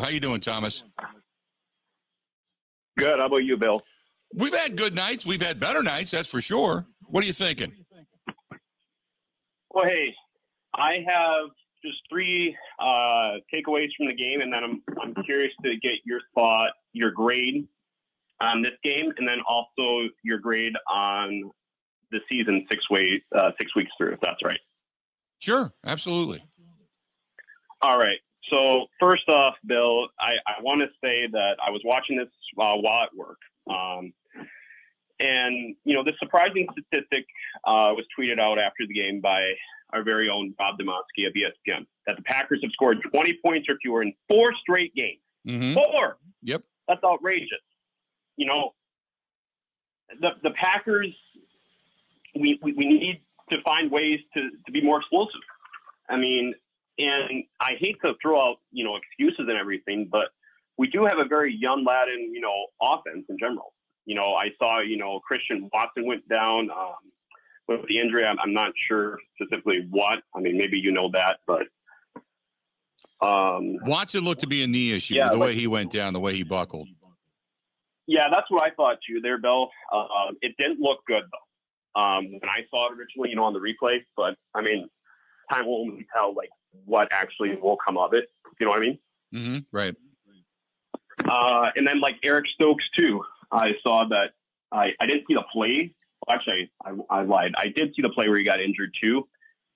How you doing, Thomas? Good. How about you, Bill? We've had good nights. We've had better nights, that's for sure. What are you thinking? Well, hey, I have just three uh, takeaways from the game, and then I'm I'm curious to get your thought, your grade on this game, and then also your grade on the season six way uh, six weeks through, if that's right. Sure, absolutely. All right. So first off, Bill, I, I want to say that I was watching this uh, while at work. Um, and, you know, the surprising statistic uh, was tweeted out after the game by our very own Bob Demovsky of ESPN that the Packers have scored 20 points or fewer in four straight games. Mm-hmm. Four. Yep. That's outrageous. You know, the, the Packers, we, we, we need to find ways to, to be more explosive. I mean, and I hate to throw out, you know, excuses and everything, but we do have a very young lad in, you know, offense in general. You know, I saw, you know, Christian Watson went down um, with the injury. I'm, I'm not sure specifically what. I mean, maybe you know that, but um, Watson looked to be a knee issue. Yeah, the like- way he went down, the way he buckled. Yeah, that's what I thought too. There, Bill. Uh, um, it didn't look good though um, when I saw it originally, you know, on the replay. But I mean, time will only tell like what actually will come of it. You know what I mean? Mm-hmm. Right. Uh, and then like Eric Stokes too. I saw that. I, I didn't see the play. Well, actually, I, I lied. I did see the play where he got injured too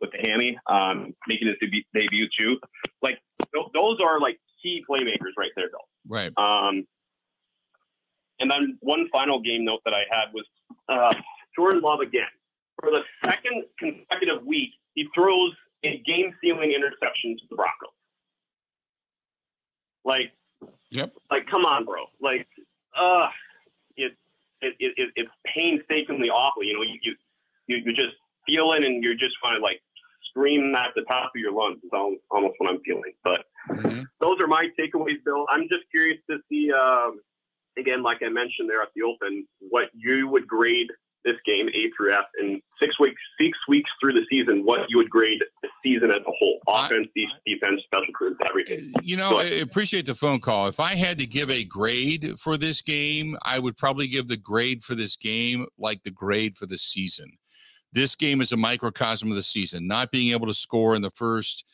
with the hammy, um, making his debut, debut too. Like th- those are like key playmakers right there, Bill. Right. Um, and then one final game note that I had was uh, Jordan Love again. For the second consecutive week, he throws a game-sealing interception to the Broncos. Like, Yep. like, come on, bro. Like, uh, it, it, it, it it's painstakingly awful. You know, you, you, you, just feel it and you're just kind of like scream at the top of your lungs. Is almost what I'm feeling. But Mhm. those are my takeaways, Bill. I'm just curious to see, um, again, like I mentioned there at the open, what you would grade this game A through F in six weeks, six weeks through the season. What you would grade the season as a whole, offense, de- defense, special teams, everything. You know, I appreciate the phone call. If I had to give a grade for this game, I would probably give the grade for this game like the grade for the season. This game is a microcosm of the season, not being able to score in the first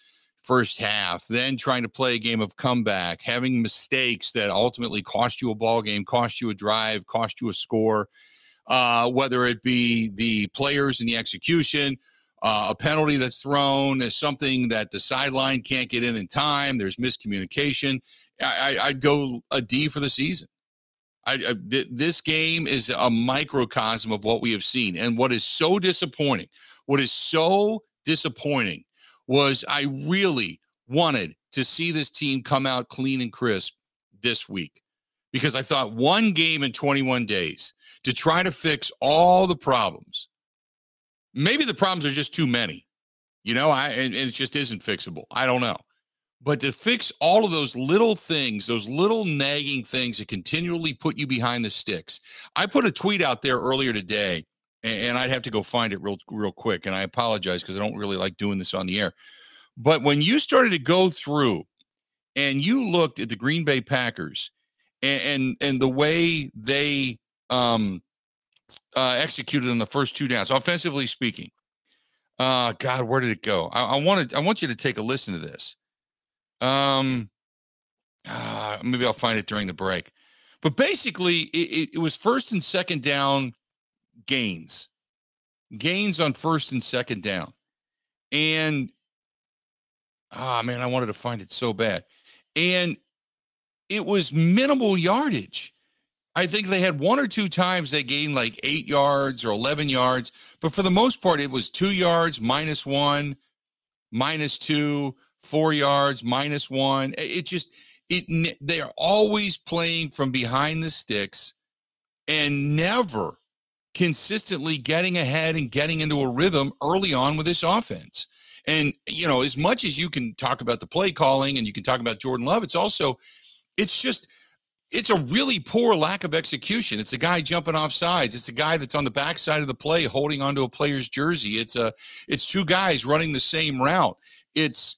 first half, then trying to play a game of comeback, having mistakes that ultimately cost you a ball game, cost you a drive, cost you a score, uh, whether it be the players and the execution, uh, a penalty that's thrown is something that the sideline can't get in in time. There's miscommunication. I, I, I'd go a D for the season. I, I, th- this game is a microcosm of what we have seen. And what is so disappointing, what is so disappointing was I really wanted to see this team come out clean and crisp this week because I thought one game in 21 days to try to fix all the problems. Maybe the problems are just too many, you know, I and, and it just isn't fixable. I don't know. But to fix all of those little things, those little nagging things that continually put you behind the sticks. I put a tweet out there earlier today, and, and I'd have to go find it real, real quick. And I apologize because I don't really like doing this on the air. But when you started to go through and you looked at the Green Bay Packers and and, and the way they um, uh, executed on the first two downs, offensively speaking. Uh, God, where did it go? I, I wanted, I want you to take a listen to this. Um, uh, maybe I'll find it during the break. But basically, it, it, it was first and second down gains, gains on first and second down, and ah man, I wanted to find it so bad, and it was minimal yardage. I think they had one or two times they gained like eight yards or 11 yards, but for the most part, it was two yards, minus one, minus two, four yards, minus one. It just, it, they are always playing from behind the sticks and never consistently getting ahead and getting into a rhythm early on with this offense. And, you know, as much as you can talk about the play calling and you can talk about Jordan Love, it's also, it's just, it's a really poor lack of execution. It's a guy jumping off sides. It's a guy that's on the backside of the play holding onto a player's jersey. It's a it's two guys running the same route. It's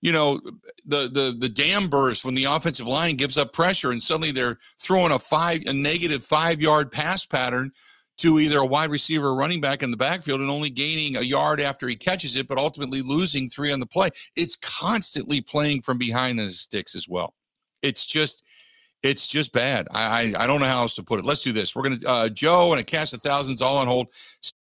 you know, the the the dam burst when the offensive line gives up pressure and suddenly they're throwing a five a negative five yard pass pattern to either a wide receiver or running back in the backfield and only gaining a yard after he catches it, but ultimately losing three on the play. It's constantly playing from behind the sticks as well. It's just it's just bad. I, I, I don't know how else to put it. Let's do this. We're gonna uh, Joe and a cast of thousands all on hold.